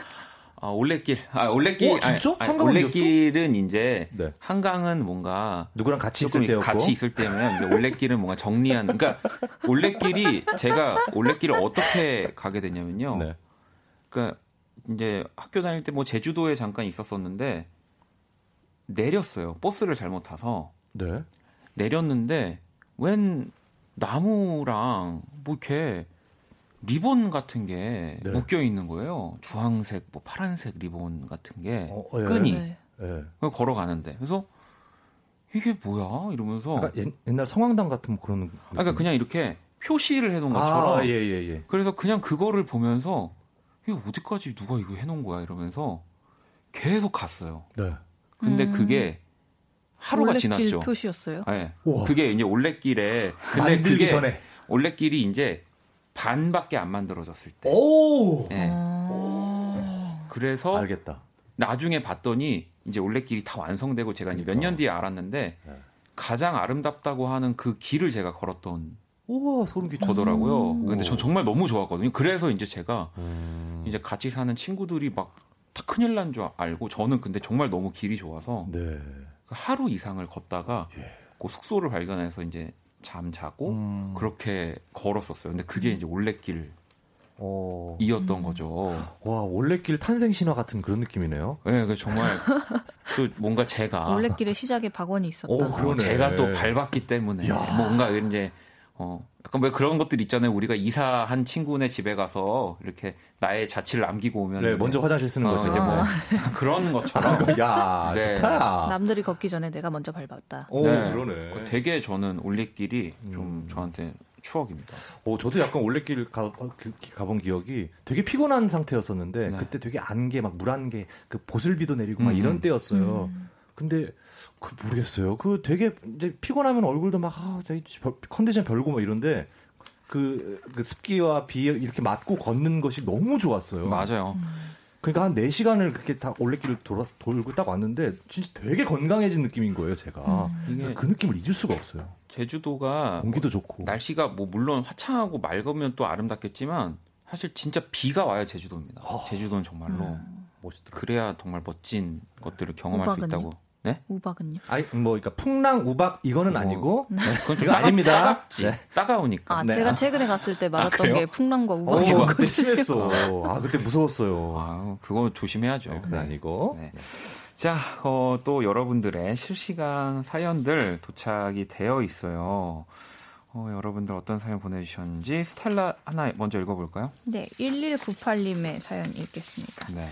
아, 올레길. 아, 올레길. 어, 진짜? 아니, 올레길은 이제 네. 한강은 뭔가 누구랑 같이 있을 때였고 같이 있을 때면 올레길은 뭔가 정리한 그러니까 올레길이 제가 올레길을 어떻게 가게 됐냐면요. 네. 그러니까 이제 학교 다닐 때 뭐 제주도에 잠깐 있었었는데 내렸어요. 버스를 잘못 타서. 네. 내렸는데 웬 나무랑 뭐 이렇게 리본 같은 게 네. 묶여 있는 거예요. 주황색, 뭐 파란색 리본 같은 게 어, 예. 끈이 네. 예. 걸어가는데 그래서 이게 뭐야 이러면서 그러니까 옛날 성황당 같은 뭐 그런 아, 그러니까 그냥 이렇게 표시를 해놓은 것처럼 아, 예, 예, 예. 그래서 그냥 그거를 보면서 이거 어디까지 누가 이거 해놓은 거야 이러면서 계속 갔어요. 네. 근데 음. 그게 하루가 지났죠. 표시였어요. 네. 그게 이제 올레길에 근데 그게 전에. 올레길이 이제 반밖에 안 만들어졌을 때. 오. 네. 그래서 알겠다. 나중에 봤더니 이제 올레길이 다 완성되고 제가 이제 몇 년 뒤에 알았는데 네. 가장 아름답다고 하는 그 길을 제가 걸었던 우와 소름 끼쳐. 거더라고요. 근데 전 정말 너무 좋았거든요. 그래서 이제 제가 음. 이제 같이 사는 친구들이 막 다 큰일 난 줄 알고 저는 근데 정말 너무 길이 좋아서 네. 하루 이상을 걷다가 예. 그 숙소를 발견해서 이제 잠 자고 음. 그렇게 걸었었어요. 근데 그게 이제 올레길 어. 이었던 음. 거죠. 와 올레길 탄생 신화 같은 그런 느낌이네요. 네, 그 정말 또 뭔가 제가 올레길의 시작에 박원이 있었다. 오, 어, 제가 또 밟았기 때문에 야. 뭔가 이제 어, 약간 왜 그런 것들 있잖아요. 우리가 이사한 친구네 집에 가서 이렇게 나의 자취를 남기고 오면 네, 먼저 화장실 쓰는 어, 거죠. 이제 뭐 그런 것처럼. 야, 네. 좋다. 남들이 걷기 전에 내가 먼저 밟았다. 오, 네. 그러네. 되게 저는 올레길이 좀 음. 저한테 추억입니다. 오, 저도 약간 올레길 가, 그, 가본 기억이 되게 피곤한 상태였었는데 네. 그때 되게 안개 막 물 안개 그 보슬비도 내리고 막 음. 이런 때였어요. 음. 근데 그 모르겠어요. 그 되게 이제 피곤하면 얼굴도 막 아, 컨디션 별고 막 이런데 그, 그 습기와 비 이렇게 맞고 걷는 것이 너무 좋았어요. 맞아요. 그러니까 한 4시간을 그렇게 다 올레길을 돌아, 돌고 딱 왔는데 진짜 되게 건강해진 느낌인 거예요, 제가. 음. 그래서 그 느낌을 잊을 수가 없어요. 제주도가 공기도 뭐 좋고 날씨가 뭐 물론 화창하고 맑으면 또 아름답겠지만 사실 진짜 비가 와야 제주도입니다. 어. 제주도는 정말로 음. 멋있더 그래야 정말 멋진 것들을 경험할 수 있다고. 네? 우박은요? 아니 뭐 그러니까 풍랑 우박 이거는 뭐, 아니고 네. 그건 좀 아닙니다. 따갑지. 네. 따가우니까. 아, 네. 제가 최근에 갔을 때 말했던 아, 게 풍랑과 우박이었거든요. 어, 그때 심했어. 아 그때 무서웠어요. 아 그거 조심해야죠. 네, 그건 아니고. 네. 자, 어, 또 여러분들의 실시간 사연들 도착이 되어 있어요. 어, 여러분들 어떤 사연 보내주셨는지 스텔라 하나 먼저 읽어볼까요? 네, 1198님의 사연 읽겠습니다. 네.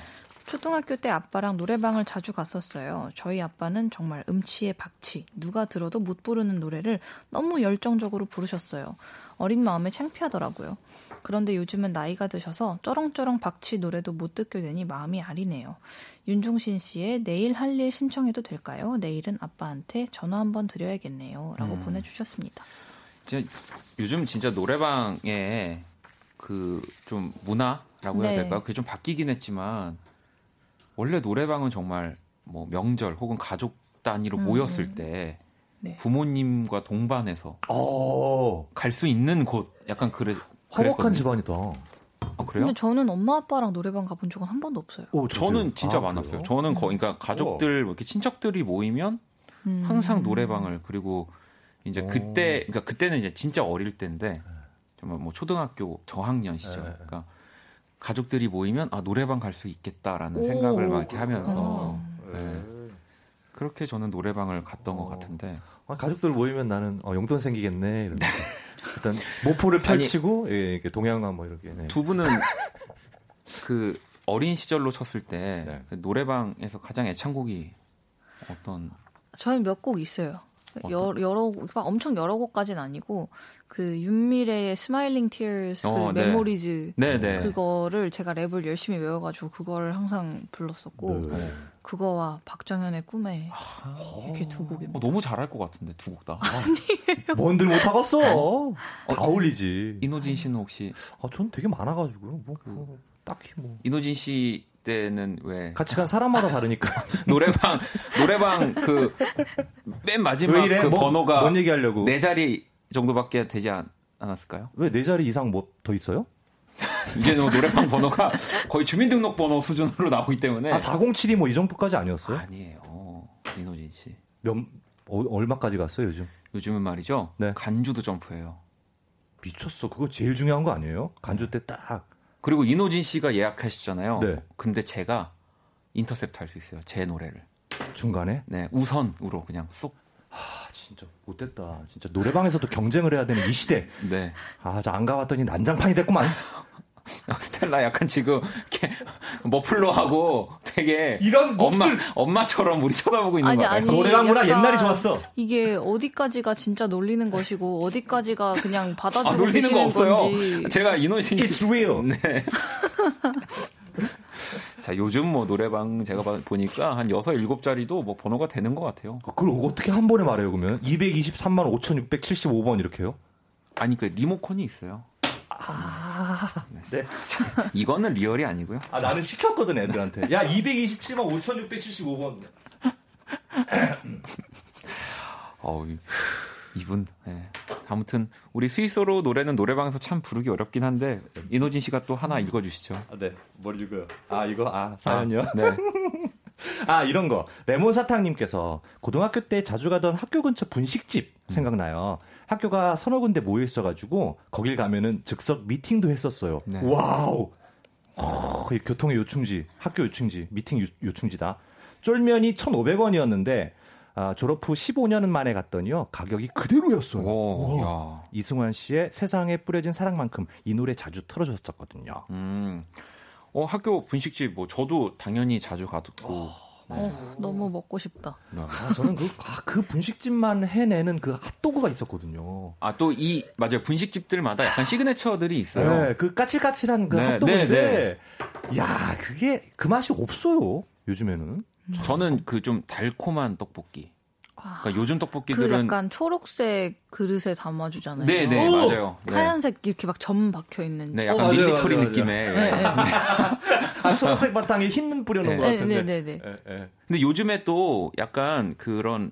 초등학교 때 아빠랑 노래방을 자주 갔었어요. 저희 아빠는 정말 음치의 박치, 누가 들어도 못 부르는 노래를 너무 열정적으로 부르셨어요. 어린 마음에 창피하더라고요. 그런데 요즘은 나이가 드셔서 쩌렁쩌렁 박치 노래도 못 듣게 되니 마음이 아리네요. 윤종신 씨의 내일 할 일 신청해도 될까요? 내일은 아빠한테 전화 한번 드려야겠네요. 라고 음. 보내주셨습니다. 진짜 요즘 진짜 노래방에 그 좀 문화라고 해야 네. 될까요? 그게 좀 바뀌긴 했지만 원래 노래방은 정말 뭐 명절 혹은 가족 단위로 음. 모였을 때 네. 부모님과 동반해서 어. 갈수 있는 곳 약간 그래 허락한 집안이다. 아, 그래요? 근데 저는 엄마 아빠랑 노래방 가본 적은 한 번도 없어요. 오, 저는 진짜 아, 많았어요. 그래요? 저는 거, 그러니까 가족들 뭐 이렇게 친척들이 모이면 음. 항상 노래방을 그리고 이제 오. 그때 그러니까 그때는 이제 진짜 어릴 때인데 정말 뭐 초등학교 저학년 시절. 네. 그러니까 가족들이 모이면 아 노래방 갈 수 있겠다라는 오, 생각을 막 이렇게 하면서 네. 그렇게 저는 노래방을 갔던 것 같은데 아, 가족들 모이면 나는 어, 용돈 생기겠네 이런 일단 모포를 펼치고 아니, 예, 동양화 뭐 이렇게 네. 두 분은 그 어린 시절로 쳤을 때 네. 그 노래방에서 가장 애창곡이 어떤 저는 몇 곡 있어요. 여러, 여러 엄청 여러 곡까지는 아니고 그 윤미래의 Smiling Tears 그 어, 네. Memories 네, 네. 그거를 제가 랩을 열심히 외워가지고 그거를 항상 불렀었고 네. 그거와 박정현의 꿈에 아, 이렇게 두 곡입니다. 어, 너무 잘할 것 같은데 두 곡 다. 아니에요. 뭔들 못하겠어. 어, 다 어울리지. 이노진 씨는 혹시? 아, 전 되게 많아가지고요. 뭐, 그, 딱히 뭐. 이노진 씨 때는 왜 같이 간 사람마다 다르니까 노래방 노래방 그 맨 마지막 그 뭐, 번호가 뭔 얘기하려고 네 자리 정도밖에 되지 않, 았을까요 왜 네 자리 이상 뭐 더 있어요? 이제는 뭐 노래방 번호가 거의 주민등록번호 수준으로 나오기 때문에 아 407이 뭐 이 정도까지 아니었어요? 아니에요 민호진 씨. 몇 어, 얼마까지 갔어요 요즘? 요즘은 말이죠. 네. 간주도 점프해요. 미쳤어. 그거 제일 중요한 거 아니에요? 간주 때 딱. 그리고 이노진 씨가 예약하시잖아요. 네. 근데 제가 인터셉트 할 수 있어요. 제 노래를. 중간에? 네, 우선으로 그냥 쏙. 하, 진짜 못됐다. 진짜 노래방에서도 경쟁을 해야 되는 이 시대. 네. 아, 저 안 가봤더니 난장판이 됐구만. 스텔라 약간 지금 이렇게 머플러하고 되게 이런 엄마 엄마처럼 우리 쳐다보고 있는 거야. 노래방 문화 옛날이 좋았어. 이게 어디까지가 진짜 놀리는 것이고 어디까지가 그냥 받아주고 아, 놀리는 거 없어요. 건지. 제가 이노진 씨 It's real. 네. 자, 요즘 뭐 노래방 제가 보니까 한 6, 7자리도 뭐 번호가 되는 것 같아요. 그걸 어떻게 한 번에 말해요, 그러면? 223만 5,675번 이렇게요? 아니, 그 리모컨이 있어요. 아, 네. 이거는 real이 아니고요. 아, 나는 시켰거든, 애들한테. 야, 227만 5,675번. 어우, 이분, 네. 아무튼, 우리 스윗소로우 노래는 노래방에서 참 부르기 어렵긴 한데, 인호진 씨가 또 하나 읽어주시죠. 아, 네. 뭘 읽어요? 아, 이거, 아, 사연이요? 아, 네. 아, 이런 거. 레몬 사탕님께서 고등학교 때 자주 가던 학교 근처 분식집 생각나요. 음. 학교가 서너 군데 모여 있어가지고 거길 가면은 즉석 미팅도 했었어요. 네. wow. 어, 교통의 요충지, 학교 요충지, 미팅 요, 요충지다. 쫄면이 1,500원이었는데 아, 졸업 후 15년 만에 갔더니요 가격이 그대로였어요. 오, 이승환 씨의 세상에 뿌려진 사랑만큼 이 노래 자주 틀어줬었거든요. 음, 어 학교 분식집 뭐 저도 당연히 자주 가고 어. 너무 먹고 싶다. 네. 아, 저는 그, 아, 그 분식집만 해내는 그 핫도그가 있었거든요. 아, 또 이, 맞아요. 분식집들마다 약간 시그네처들이 있어요. 네, 그 까칠까칠한 그 네, 핫도그인데, 네, 네. 야 그게 그 맛이 없어요. 요즘에는. 저는 그 좀 달콤한 떡볶이. 그러니까 요즘 떡볶이들은 그 약간 초록색 그릇에 담아주잖아요. 네네 네, 맞아요. 네. 하얀색 이렇게 막 점 박혀 있는. 네, 약간 어, 밀리터리 느낌의. 네, 네. 아, 초록색 바탕에 흰눈 뿌려놓은 네. 것 같은데. 네네네. 네, 근데 요즘에 또 약간 그런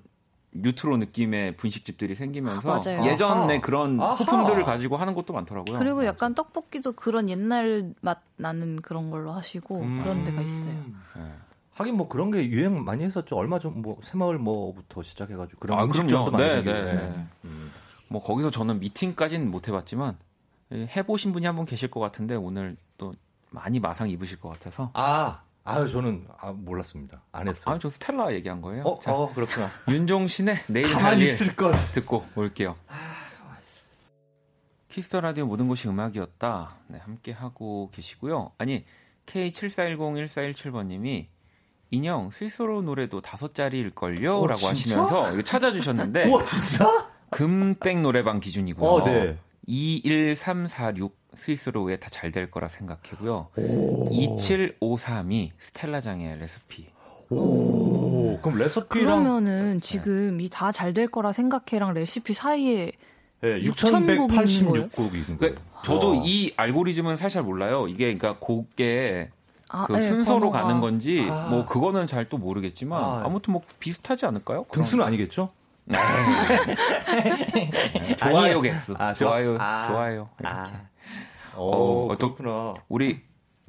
뉴트로 느낌의 분식집들이 생기면서 아, 예전에 그런 아하. 호품들을 가지고 하는 것도 많더라고요. 그리고 약간 떡볶이도 그런 옛날 맛 나는 그런 걸로 하시고 음. 그런 데가 있어요. 네. 하긴 뭐 그런 게 유행 많이 했었죠. 얼마 전 뭐 새마을 뭐부터 시작해가지고 그런 아, 음식점도 많이 네, 네, 네. 음. 뭐 거기서 저는 미팅까지는 못 해봤지만 해보신 분이 한 분 계실 것 같은데 오늘 또 많이 마상 입으실 것 같아서. 아, 아유 저는 아, 몰랐습니다. 안 했어요. 아, 저 스텔라 얘기한 거예요. 어, 자, 어 그렇구나. 윤종신의 내일 가만히 있을 걸 듣고 올게요. 아, Kiss the Radio 모든 곳이 음악이었다. 네, 함께 하고 계시고요. 아니 K74101417번님이 인형 스윗소로우 노래도 다섯 자리일걸요? 어, 라고 하시면서 찾아주셨는데. 와, 진짜? 금땡 노래방 기준이고요. 어, 네. 21346 스윗소로우의 다 잘 될 거라 생각하고요. 오. 2753이 스텔라장의 레시피. 오, 그럼 레시피랑 그러면은 지금 네. 이다 잘 될 거라 생각해랑 레시피 사이에 네, 6,186곡이 있는 거예요. 그 저도 와. 이 알고리즘은 사실 몰라요. 이게 그러니까 곡에 아, 그 네, 순서로 번호가. 가는 건지 아. 뭐 그거는 잘 또 모르겠지만 아. 무튼뭐 비슷하지 않을까요? 등수는 아니겠죠? 네. 네. 좋아요 개수. 아, 좋아요. 아. 좋아요. 아. 오, 어, 그렇구나. 우리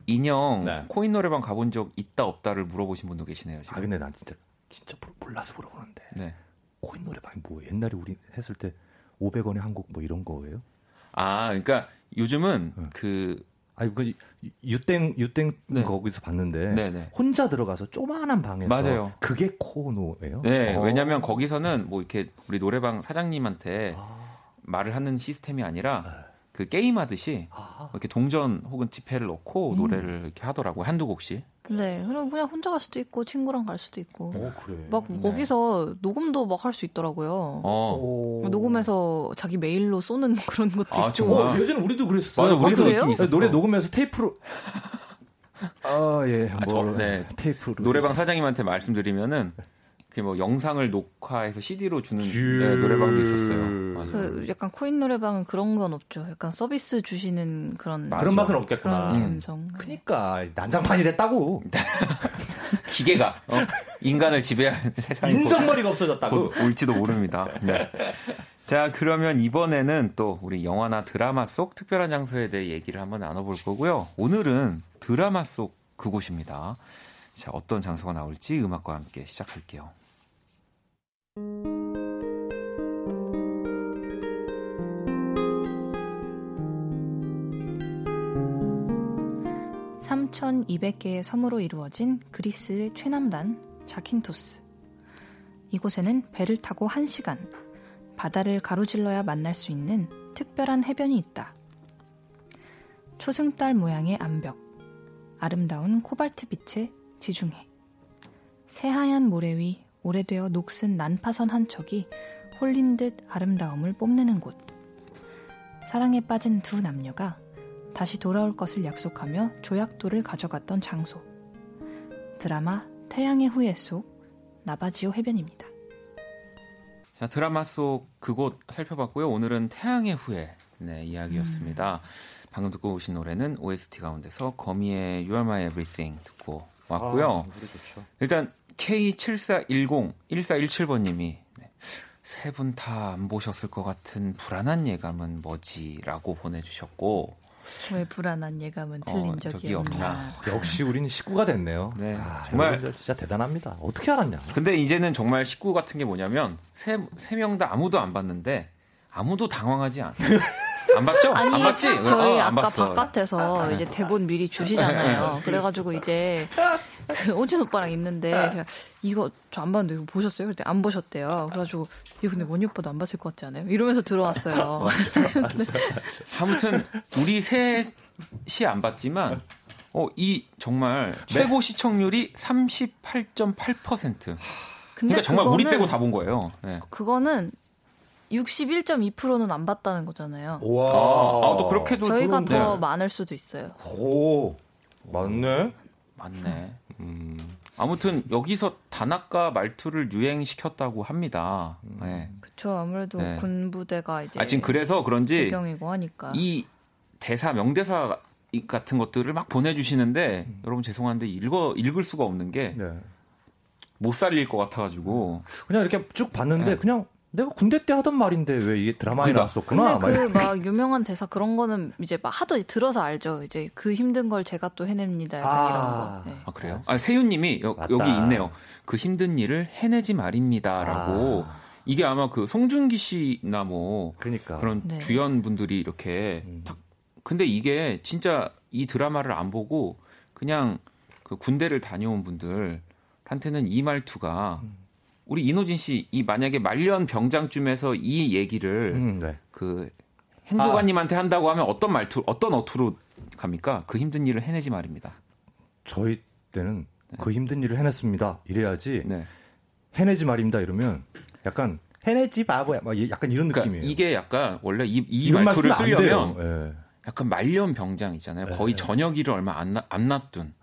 인형 네. 코인 노래방 가본 적 있다 없다를 물어보신 분도 계시네요. 지금. 아 근데 난 진짜 진짜 몰라서 물어보는데. 네. 코인 노래방이 뭐 옛날에 우리 했을 때 500원에 한 곡 뭐 이런 거예요? 아, 그러니까 요즘은 네. 그 아니 그 유땡 유땡 네. 거기서 봤는데 네네. 네. 혼자 들어가서 조만한 방에서 맞아요. 그게 코노예요? 네, 어. 왜냐하면 거기서는 뭐 이렇게 우리 노래방 사장님한테 아. 말을 하는 시스템이 아니라 네. 그 게임 하듯이 아. 이렇게 동전 혹은 지폐를 넣고 음. 노래를 이렇게 하더라고요 한두 곡씩. 네, 그럼 그냥 혼자 갈 수도 있고 친구랑 갈 수도 있고. 어, 그래. 막 네. 거기서 녹음도 막 할 수 있더라고요. 어. 녹음해서 자기 메일로 쏘는 그런 것도 아, 있고. 어, 예전에 우리도 그랬어요. 맞아, 우리도 아, 느낌 노래 녹음해서 테이프로. 아 예, 아, 뭐 저, 네. 테이프로. 노래방 사장님한테 말씀드리면은 그뭐 영상을 녹화해서 CD로 주는 네, 노래방도 있었어요. 그 약간 코인 노래방은 그런 건 없죠. 약간 서비스 주시는 그런 맞아. 그런 맛은 없겠구나. 그런 감성. 네. 그러니까 난장판이 됐다고. 기계가 어? 인간을 지배할 세상이 인정머리가 없어졌다고 올지도 모릅니다. 네. 자 그러면 이번에는 또 우리 영화나 드라마 속 특별한 장소에 대해 얘기를 한번 나눠볼 거고요. 오늘은 드라마 속 그곳입니다. 자 어떤 장소가 나올지 음악과 함께 시작할게요. 3,200개의 섬으로 이루어진 그리스의 최남단 자킨토스. 이곳에는 배를 타고 1시간, 바다를 가로질러야 만날 수 있는 특별한 해변이 있다. 초승달 모양의 암벽, 아름다운 코발트 빛의 지중해, 새하얀 모래 위 오래되어 녹슨 난파선 한 척이 홀린 듯 아름다움을 뽐내는 곳. 사랑에 빠진 두 남녀가 다시 돌아올 것을 약속하며 조약돌을 가져갔던 장소. 드라마 태양의 후예 속 나바지오 해변입니다. 자, 드라마 속 그곳 살펴봤고요. 오늘은 태양의 후예 네, 이야기였습니다. 음. 방금 듣고 오신 노래는 OST 가운데서 거미의 You Are My Everything 듣고 왔고요. 아, 일단 K7410-1417번님이 세분 다 안 보셨을 것 같은 불안한 예감은 뭐지라고 보내주셨고 왜 불안한 예감은 어, 틀린 어, 적이 없나. 역시 우리는 식구가 됐네요. 네. 아, 정말 진짜 대단합니다. 어떻게 알았냐. 근데 이제는 정말 식구 같은 게 뭐냐면 세 세 명 다 아무도 안 봤는데 아무도 당황하지 않아요. 안 봤죠? 아니, 안 봤지? 저희 어, 아까 봤어. 바깥에서 이제 대본 미리 주시잖아요. 그래가지고 이제 그 오진 오빠랑 있는데 제가 이거 저 안 봤는데 이거 보셨어요? 그때 안 보셨대요. 그래가지고 이거 근데 원희 오빠도 안 봤을 것 같지 않아요? 이러면서 들어왔어요. 맞아, 맞아, 맞아. 아무튼 우리 셋이 안 봤지만 어, 이 정말 네. 최고 시청률이 38.8%. 그러니까 정말 우리 빼고 다 본 거예요. 네. 그거는 61.2%는 안 봤다는 거잖아요. 와, 아, 또 그렇게도 저희가 그런데. 더 많을 수도 있어요. 오, 맞네. 맞네. 음. 아무튼 여기서 단아까 말투를 유행시켰다고 합니다. 네. 그렇죠. 아무래도 네. 군부대가 이제 아 지금 그래서 그런지 배경이고 하니까 이 대사 명대사 같은 것들을 막 보내주시는데 음. 여러분 죄송한데 읽어 읽을 수가 없는 게못 네. 살릴 것 같아가지고 그냥 이렇게 쭉 봤는데 네. 그냥 내가 군대 때 하던 말인데 왜 이게 드라마에 그러니까. 나왔었구나. 근데 그 막 유명한 대사 그런 거는 이제 막 하도 들어서 알죠. 이제 그 힘든 걸 제가 또 해냅니다. 약간 아. 이런 거. 네. 아 그래요? 아 세윤님이 여, 기 있네요. 그 힘든 일을 해내지 말입니다라고. 아. 이게 아마 그 송중기 씨나 뭐 그러니까. 그런 네. 주연 분들이 이렇게 음. 탁 근데 이게 진짜 이 드라마를 안 보고 그냥 그 군대를 다녀온 분들한테는 이 말투가 음. 우리 이노진 씨, 이 만약에 말년 병장쯤에서 이 얘기를 음, 네. 그 행보관님한테 아. 한다고 하면 어떤 말투, 어떤 어투로 갑니까? 그 힘든 일을 해내지 말입니다. 저희 때는 네. 그 힘든 일을 해냈습니다. 이래야지 네. 해내지 말입니다. 이러면 약간 해내지 바보야. 막 약간 이런 그러니까 느낌이에요. 이게 약간 원래 이, 이 말투를 쓰려면 네. 약간 말년 병장 있잖아요. 거의 네. 저녁 일을 얼마 안, 나, 안 놔둔.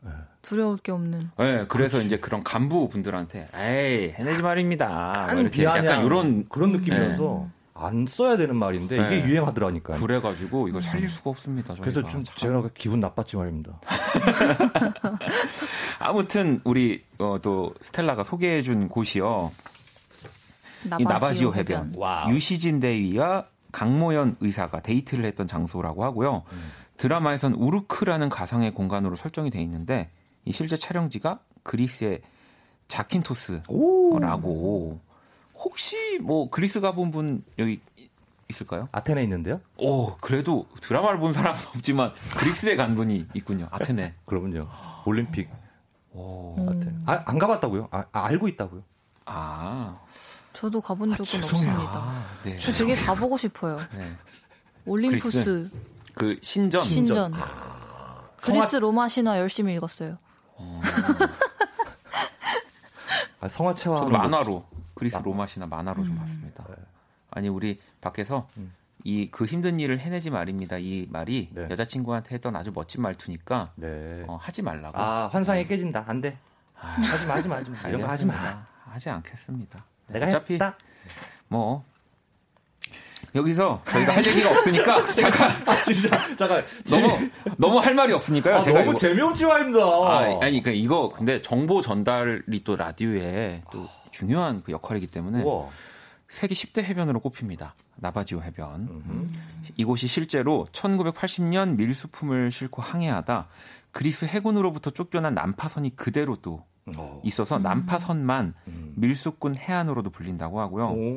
네. 두려울 게 없는. 네, 그래서 그렇지. 이제 그런 간부 분들한테 에이 해내지 말입니다. 뭐 이렇게 약간 이런 그런 느낌이어서 네. 안 써야 되는 말인데 이게 네. 유행하더라니까. 그래가지고 이거 살릴 수가 없습니다. 저희가. 그래서 좀 참. 제가 기분 나빴지 말입니다. 아무튼 우리 어, 또 스텔라가 소개해준 곳이요. 나바지오, 이 나바지오 해변. 해변. 유시진 대위와 강모연 의사가 데이트를 했던 장소라고 하고요. 음. 드라마에선 우르크라는 가상의 공간으로 설정이 돼 있는데 이 실제 촬영지가 그리스의 자킨토스라고. 혹시 뭐 그리스 가본 분 여기 있을까요? 아테네 있는데요? 오, 그래도 드라마를 본 사람은 없지만 그리스에 간 분이 있군요. 아테네. 그러면요. 올림픽. 오. 아테네. 아, 안 가봤다고요? 아, 아, 알고 있다고요? 아. 저도 가본 적은 아, 없습니다. 아, 네. 저 되게 가보고 싶어요. 네. 올림푸스. 그리스. 그 신전. 신전. 그리스 로마 신화 열심히 읽었어요. 아, 성화체화 만화로 그리스 로마 시나 만화로 음. 좀 봤습니다. 네. 아니 우리 밖에서 음. 이그 힘든 일을 해내지 말입니다. 이 말이 네. 여자친구한테 했던 아주 멋진 말투니까 네. 어, 하지 말라고. 아 환상이 네. 깨진다. 안 돼. 아, 하지 마, 하지 마, 하지 마. 이런 거 하지 마. 하지 않겠습니다. 내가 어차피 했다. 뭐 여기서 저희가 할 얘기가 없으니까 잠깐 아, 진짜 잠깐 너무 너무 할 말이 없으니까요. 아, 제가 너무 재미없지 와입니다. 아, 아니 그러니까 이거 근데 정보 전달이 또 라디오에 또 중요한 그 역할이기 때문에 우와. 세계 10대 해변으로 꼽힙니다. 나바지오 해변. 음흠. 이곳이 실제로 1980년 밀수품을 싣고 항해하다 그리스 해군으로부터 쫓겨난 난파선이 그대로 또 어. 있어서 음. 난파선만 음. 밀수꾼 해안으로도 불린다고 하고요. 오.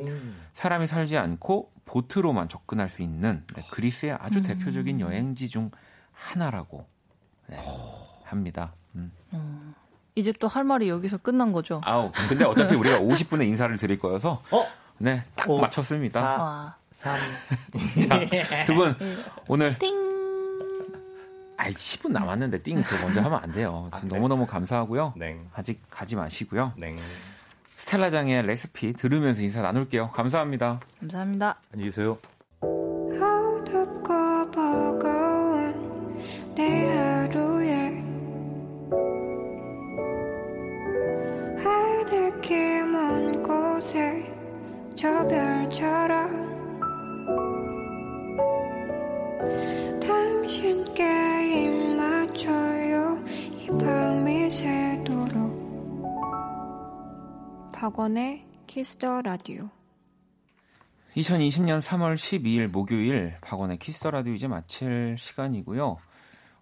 사람이 살지 않고 보트로만 접근할 수 있는 네, 그리스의 아주 음. 대표적인 여행지 중 하나라고 네, 합니다. 음. 어. 이제 또 할 말이 여기서 끝난 거죠. 아우, 근데 어차피 우리가 50분의 인사를 드릴 거여서 어? 네, 딱 오, 맞췄습니다. 4, 3. 두 분, 오늘. 띵! 아이, 10분 남았는데 띵, 그 먼저 하면 안 돼요. 아, 너무너무 감사하고요. 네. 아직 가지 마시고요. 네. 스텔라장의 레시피 들으면서 인사 나눌게요. 감사합니다. 감사합니다. 안녕히 계세요. 저 별 박원의 Kiss the Radio 2020년 3월 12일 목요일 박원의 Kiss the Radio 이제 마칠 시간이고요.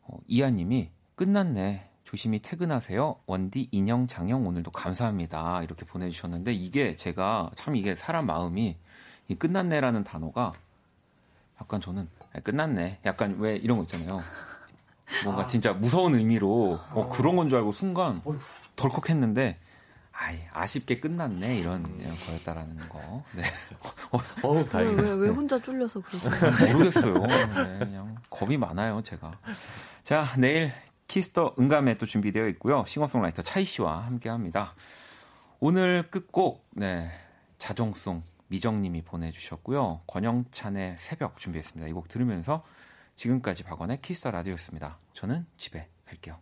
어, 이하님이 끝났네. 조심히 퇴근하세요. 원디 인형 장영 오늘도 감사합니다. 이렇게 보내주셨는데 이게 제가 참 이게 사람 마음이 이 끝났네라는 단어가 약간 저는 아, 끝났네. 약간 왜 이런 거 있잖아요. 뭔가 아. 진짜 무서운 의미로 어, 그런 건 줄 알고 순간 덜컥 했는데 아이, 아쉽게 끝났네 이런 거였다라는 거. 네. 어, 어 다행이다. 왜, 왜, 왜 혼자 쫄려서 그러세요? 모르겠어요. 네, 그냥 겁이 많아요 제가. 자 내일 키스 더 음감회 또 준비되어 있고요. 싱어송라이터 차이 씨와 함께합니다. 오늘 끝곡 네 자정송 미정님이 보내주셨고요. 권영찬의 새벽 준비했습니다. 이 곡 들으면서 지금까지 박원의 키스 더 라디오였습니다. 저는 집에 갈게요.